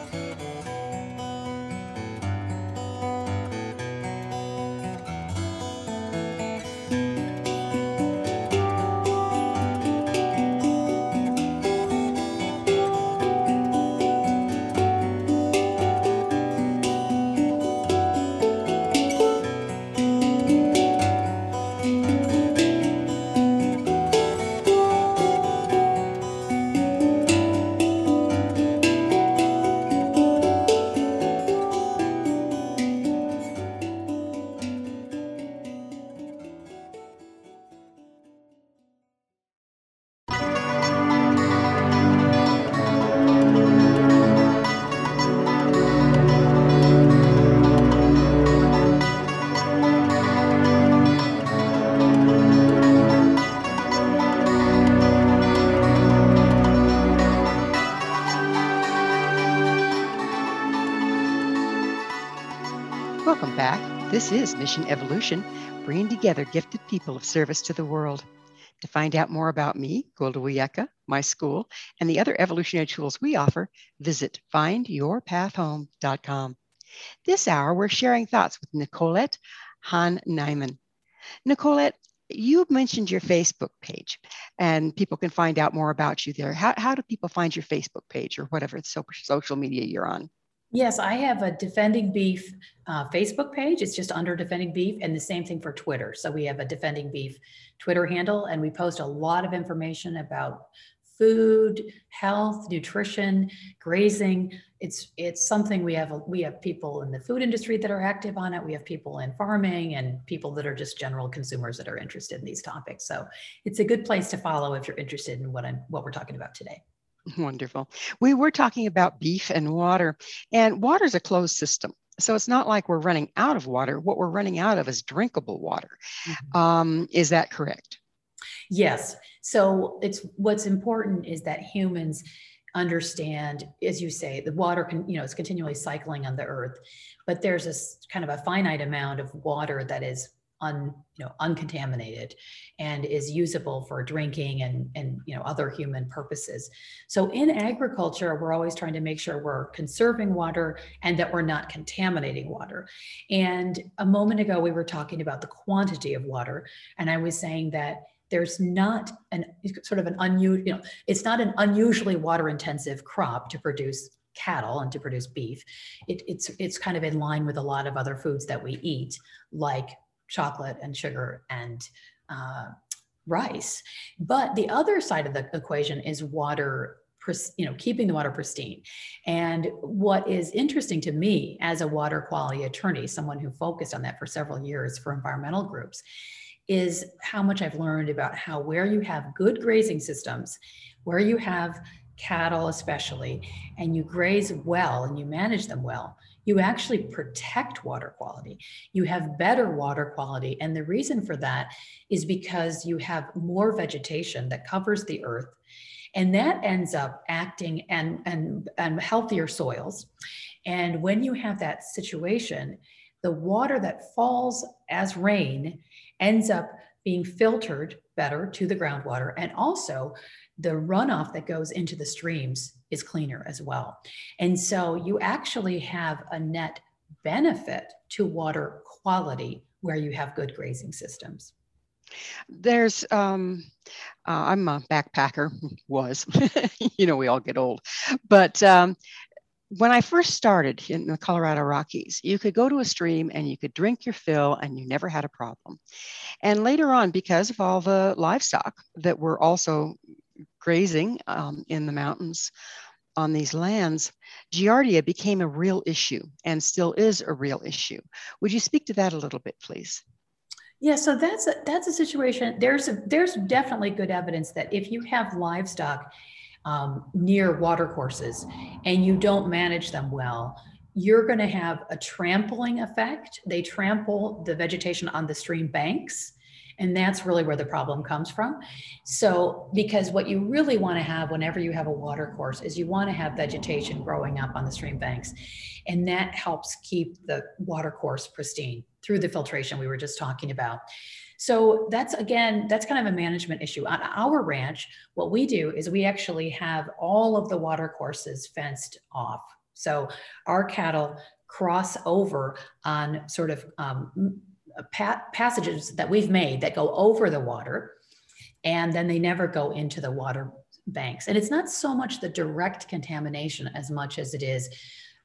This is Mission Evolution, bringing together gifted people of service to the world. To find out more about me, Gwilda Wiyaka, my school, and the other evolutionary tools we offer, visit findyourpathhome.com. This hour, we're sharing thoughts with Nicolette Hahn Niman. Nicolette, you mentioned your Facebook page, and people can find out more about you there. How, how do people find your Facebook page or whatever social media you're on? Yes, I have a Defending Beef uh, Facebook page. It's just under Defending Beef, and the same thing for Twitter. So we have a Defending Beef Twitter handle, and we post a lot of information about food, health, nutrition, grazing. It's it's something we have. We have people in the food industry that are active on it. We have people in farming and people that are just general consumers that are interested in these topics. So it's a good place to follow if you're interested in what I'm what we're talking about today. Wonderful. We were talking about beef and water, and water is a closed system. So it's not like we're running out of water. What we're running out of is drinkable water. Mm-hmm. Um, is that correct? Yes. So it's what's important is that humans understand, as you say, the water can, you know, it's continually cycling on the earth, but there's this kind of a finite amount of water that is un, you know, uncontaminated and is usable for drinking and, and you know, other human purposes. So in agriculture, we're always trying to make sure we're conserving water and that we're not contaminating water. And a moment ago, we were talking about the quantity of water. And I was saying that there's not an sort of an unusual, you know, it's not an unusually water intensive crop to produce cattle and to produce beef. It, it's it's kind of in line with a lot of other foods that we eat, like chocolate and sugar and uh, rice. But the other side of the equation is water you know keeping the water pristine and what is interesting to me as a water quality attorney someone who focused on that for several years for environmental groups is how much I've learned about how where you have good grazing systems, where you have cattle especially, and you graze well and you manage them well, you actually protect water quality. You have better water quality. And the reason for that is because you have more vegetation that covers the earth. And that ends up acting and, and, and healthier soils. And when you have that situation, the water that falls as rain ends up being filtered better to the groundwater. And also, the runoff that goes into the streams is cleaner as well. And so you actually have a net benefit to water quality where you have good grazing systems. There's, um, uh, I'm a backpacker, was, you know, we all get old. But um, when I first started in the Colorado Rockies, you could go to a stream and you could drink your fill and you never had a problem. And later on, because of all the livestock that were also grazing um, in the mountains on these lands, Giardia became a real issue and still is a real issue. Would you speak to that a little bit, please? Yeah, so that's a, that's a situation. There's a, there's definitely good evidence that if you have livestock um, near watercourses and you don't manage them well, you're going to have a trampling effect. They trample the vegetation on the stream banks and that's really where the problem comes from. So, because what you really want to have whenever you have a water course is you want to have vegetation growing up on the stream banks. And that helps keep the water course pristine through the filtration we were just talking about. So that's again, that's kind of a management issue. On our ranch, what we do is we actually have all of the water courses fenced off. So our cattle cross over on sort of um, pa- passages that we've made that go over the water and then they never go into the water banks. And it's not so much the direct contamination as much as it is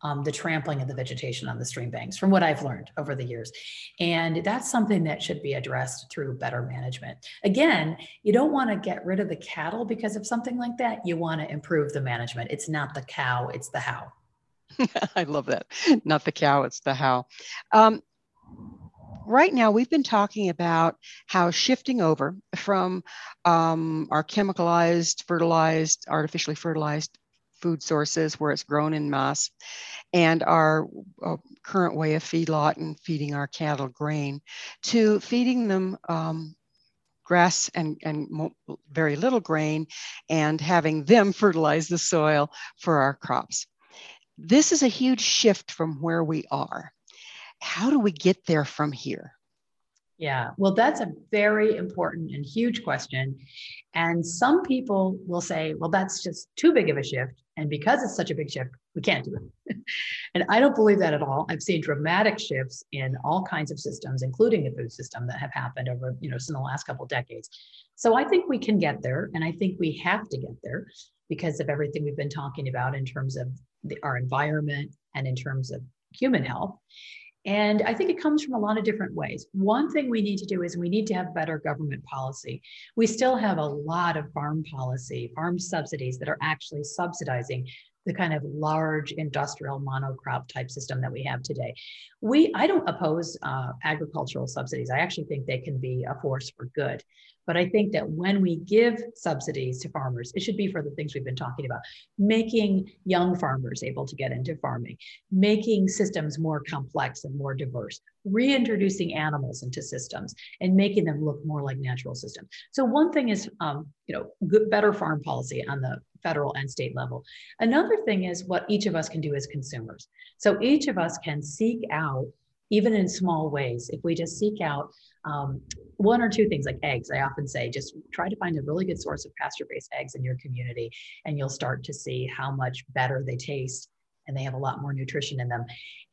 um, the trampling of the vegetation on the stream banks, from what I've learned over the years. And that's something that should be addressed through better management. Again, you don't want to get rid of the cattle because of something like that. You want to improve the management. It's not the cow, it's the how. I love that. Not the cow, it's the how. Um, right now we've been talking about how shifting over from um, our chemicalized, fertilized, artificially fertilized food sources where it's grown in mass and our uh, current way of feedlot and feeding our cattle grain to feeding them um, grass and, and very little grain and having them fertilize the soil for our crops. This is a huge shift from where we are how do we get there from here? Yeah, well, that's a very important and huge question. And some people will say, well, that's just too big of a shift. And because it's such a big shift, we can't do it. and I don't believe that at all. I've seen dramatic shifts in all kinds of systems, including the food system, that have happened over, you know, in the last couple of decades. So I think we can get there. And I think we have to get there because of everything we've been talking about in terms of the, our environment and in terms of human health. And I think it comes from a lot of different ways. One thing we need to do is we need to have better government policy. We still have a lot of farm policy, farm subsidies that are actually subsidizing the kind of large industrial monocrop type system that we have today. We, I don't oppose uh, agricultural subsidies. I actually think they can be a force for good. But I think that when we give subsidies to farmers, it should be for the things we've been talking about making young farmers able to get into farming, making systems more complex and more diverse, reintroducing animals into systems and making them look more like natural systems. So, one thing is, um, you know, good, better farm policy on the federal and state level. Another thing is what each of us can do as consumers. So, each of us can seek out even in small ways, if we just seek out um, one or two things like eggs, I often say just try to find a really good source of pasture based eggs in your community, and you'll start to see how much better they taste and they have a lot more nutrition in them.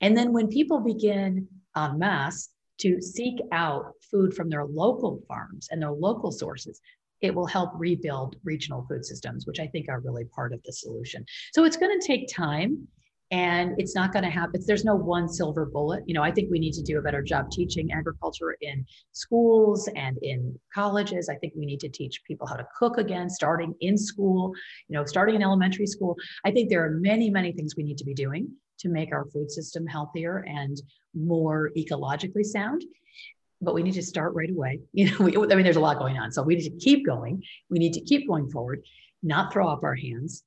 And then when people begin en masse to seek out food from their local farms and their local sources, it will help rebuild regional food systems, which I think are really part of the solution. So it's going to take time and it's not going to happen there's no one silver bullet. You know i think we need to do a better job teaching agriculture in schools and in colleges. I think we need to teach people how to cook again starting in school you know starting in elementary school. I think there are many many things we need to be doing to make our food system healthier and more ecologically sound but we need to start right away. You know, we, I mean, there's a lot going on. So we need to keep going. We need to keep going forward, not throw up our hands,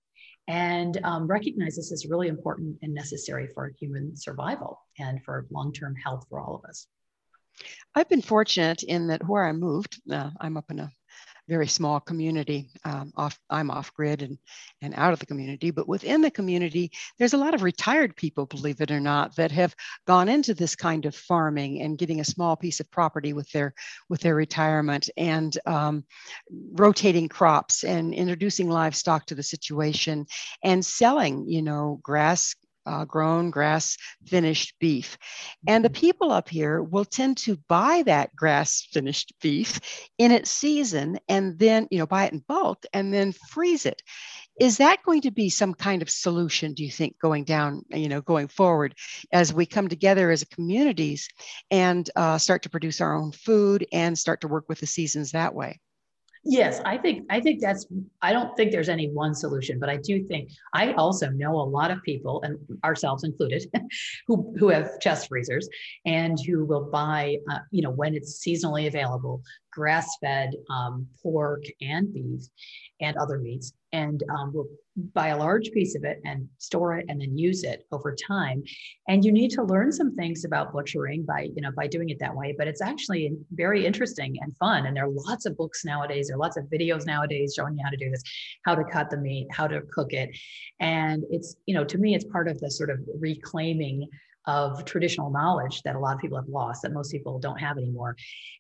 and um, recognize this is really important and necessary for human survival and for long term health for all of us. I've been fortunate in that where I moved, uh, I'm up in a very small community. Um, off, I'm off grid and, and out of the community, but within the community, there's a lot of retired people, believe it or not, that have gone into this kind of farming and getting a small piece of property with their with their retirement and um, rotating crops and introducing livestock to the situation and selling, you know, grass uh, grown grass finished beef. And the mm-hmm. people up here will tend to buy that grass finished beef in its season and then, you know, buy it in bulk and then freeze it. Is that going to be some kind of solution, do you think, going down, you know, going forward as we come together as communities and uh, start to produce our own food and start to work with the seasons that way? Yes, I think I think that's I don't think there's any one solution, but I do think I also know a lot of people and ourselves included who who have chest freezers and who will buy uh, you know when it's seasonally available grass-fed um, pork and beef and other meats and um, we'll buy a large piece of it and store it and then use it over time. And you need to learn some things about butchering by you know by doing it that way but it's actually very interesting and fun. And there are lots of books nowadays. There are lots of videos nowadays showing you how to do this how to cut the meat how to cook it. And it's you know to me it's part of the sort of reclaiming of traditional knowledge that a lot of people have lost that most people don't have anymore.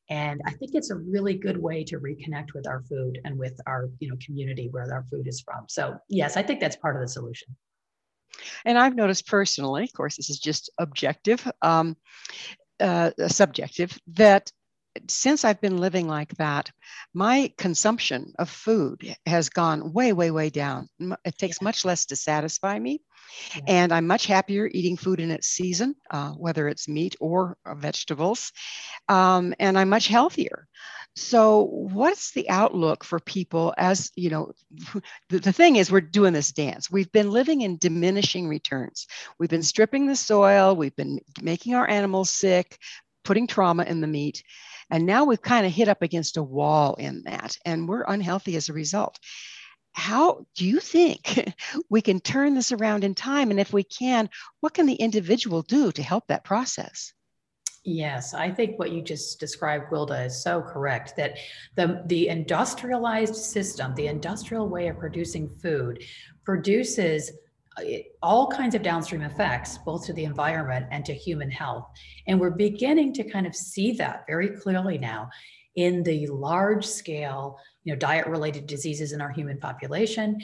And i think it's a really good way to reconnect with our food and with our you know community where our food is from. So yes i think that's part of the solution. And i've noticed personally of course this is just objective um, uh, subjective that since I've been living like that, my consumption of food has gone way, way, way down. It takes much less to satisfy me. Yeah. And I'm much happier eating food in its season, uh, whether it's meat or uh, vegetables. Um, and I'm much healthier. So, what's the outlook for people as you know? The, the thing is, we're doing this dance. We've been living in diminishing returns. We've been stripping the soil, we've been making our animals sick, putting trauma in the meat. And now we've kind of hit up against a wall in that, and we're unhealthy as a result. How do you think we can turn this around in time? And if we can, what can the individual do to help that process? Yes, I think what you just described, Gwilda, is so correct that the, the industrialized system, the industrial way of producing food, produces all kinds of downstream effects, both to the environment and to human health. And we're beginning to kind of see that very clearly now in the large scale you know diet related diseases in our human population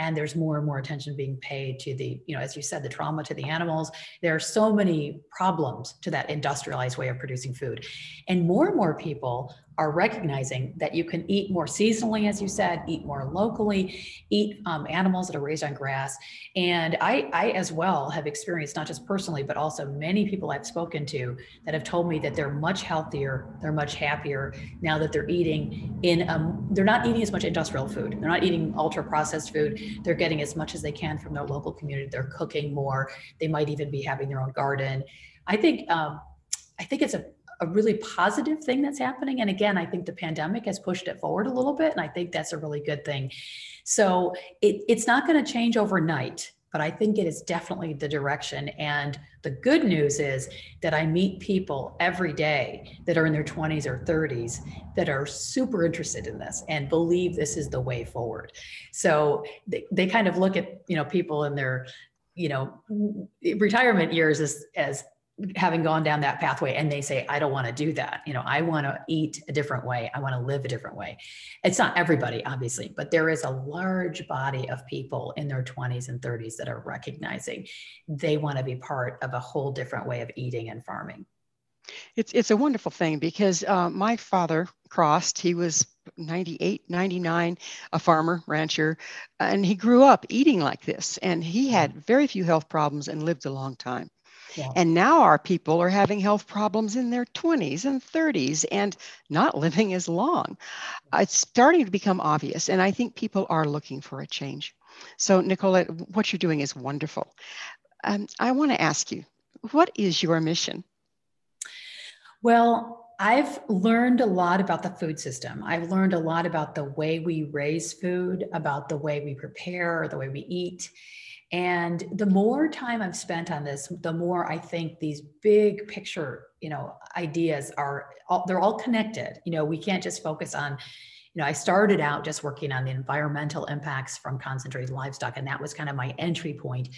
and there's more and more attention being paid to the you know as you said the trauma to the animals. There are so many problems to that industrialized way of producing food. And more and more people are recognizing that you can eat more seasonally, as you said, eat more locally, eat um, animals that are raised on grass. And I, I, as well, have experienced not just personally, but also many people I've spoken to that have told me that they're much healthier, they're much happier now that they're eating in, um, they're not eating as much industrial food, they're not eating ultra processed food, they're getting as much as they can from their local community, they're cooking more, they might even be having their own garden. I think um, I think it's a a really positive thing that's happening. And again, I think the pandemic has pushed it forward a little bit. And I think that's a really good thing. So it, it's not going to change overnight, but I think it is definitely the direction. And the good news is that I meet people every day that are in their 20s or 30s that are super interested in this and believe this is the way forward. So they, they kind of look at, you know, people in their, you know, retirement years as, as having gone down that pathway and they say i don't want to do that. You know i want to eat a different way. I want to live a different way. It's not everybody obviously but there is a large body of people in their 20s and 30s that are recognizing they want to be part of a whole different way of eating and farming. It's, it's a wonderful thing because uh, my father crossed he was 98 99 a farmer rancher and he grew up eating like this and he had mm. very few health problems and lived a long time yeah. And now our people are having health problems in their 20s and 30s and not living as long. It's starting to become obvious, and I think people are looking for a change. So, Nicolette, what you're doing is wonderful. Um, I want to ask you, what is your mission? Well, I've learned a lot about the food system. I've learned a lot about the way we raise food, about the way we prepare, the way we eat. And the more time I've spent on this, the more I think these big picture, you know, ideas are all, they're all connected. You know, we can't just focus on you know, I started out just working on the environmental impacts from concentrated livestock, and that was kind of my entry point.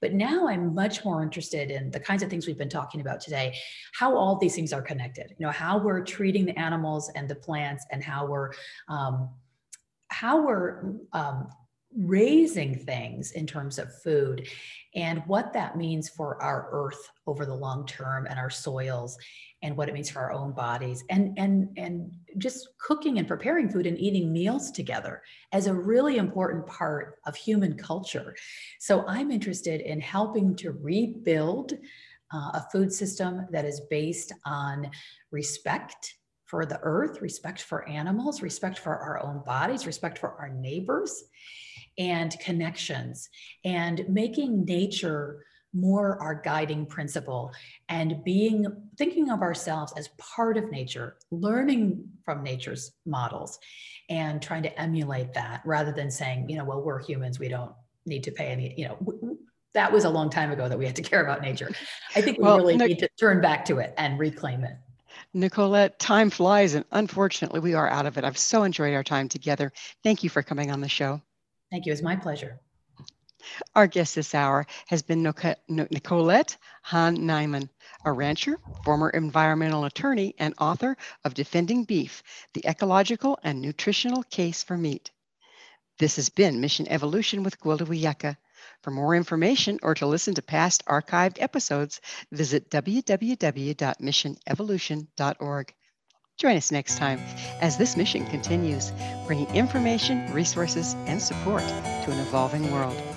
But now I'm much more interested in the kinds of things we've been talking about today, how all these things are connected. You know, how we're treating the animals and the plants, and how we're um, how we're um, raising things in terms of food and what that means for our earth over the long term and our soils and what it means for our own bodies and and and just cooking and preparing food and eating meals together as a really important part of human culture. So i'm interested in helping to rebuild uh, a food system that is based on respect for the earth respect for animals respect for our own bodies respect for our neighbors and connections and making nature more our guiding principle and being thinking of ourselves as part of nature learning from nature's models and trying to emulate that rather than saying you know well we're humans we don't need to pay any you know that was a long time ago that we had to care about nature i think we well, really need to turn back to it and reclaim it Nicolette, time flies, and unfortunately, we are out of it. I've so enjoyed our time together. Thank you for coming on the show. Thank you. It's my pleasure. Our guest this hour has been Nicolette Hahn Niman, a rancher, former environmental attorney, and author of Defending Beef The Ecological and Nutritional Case for Meat. This has been Mission Evolution with Gwilda Wiyaka. For more information or to listen to past archived episodes, visit www.missionevolution.org. Join us next time as this mission continues, bringing information, resources, and support to an evolving world.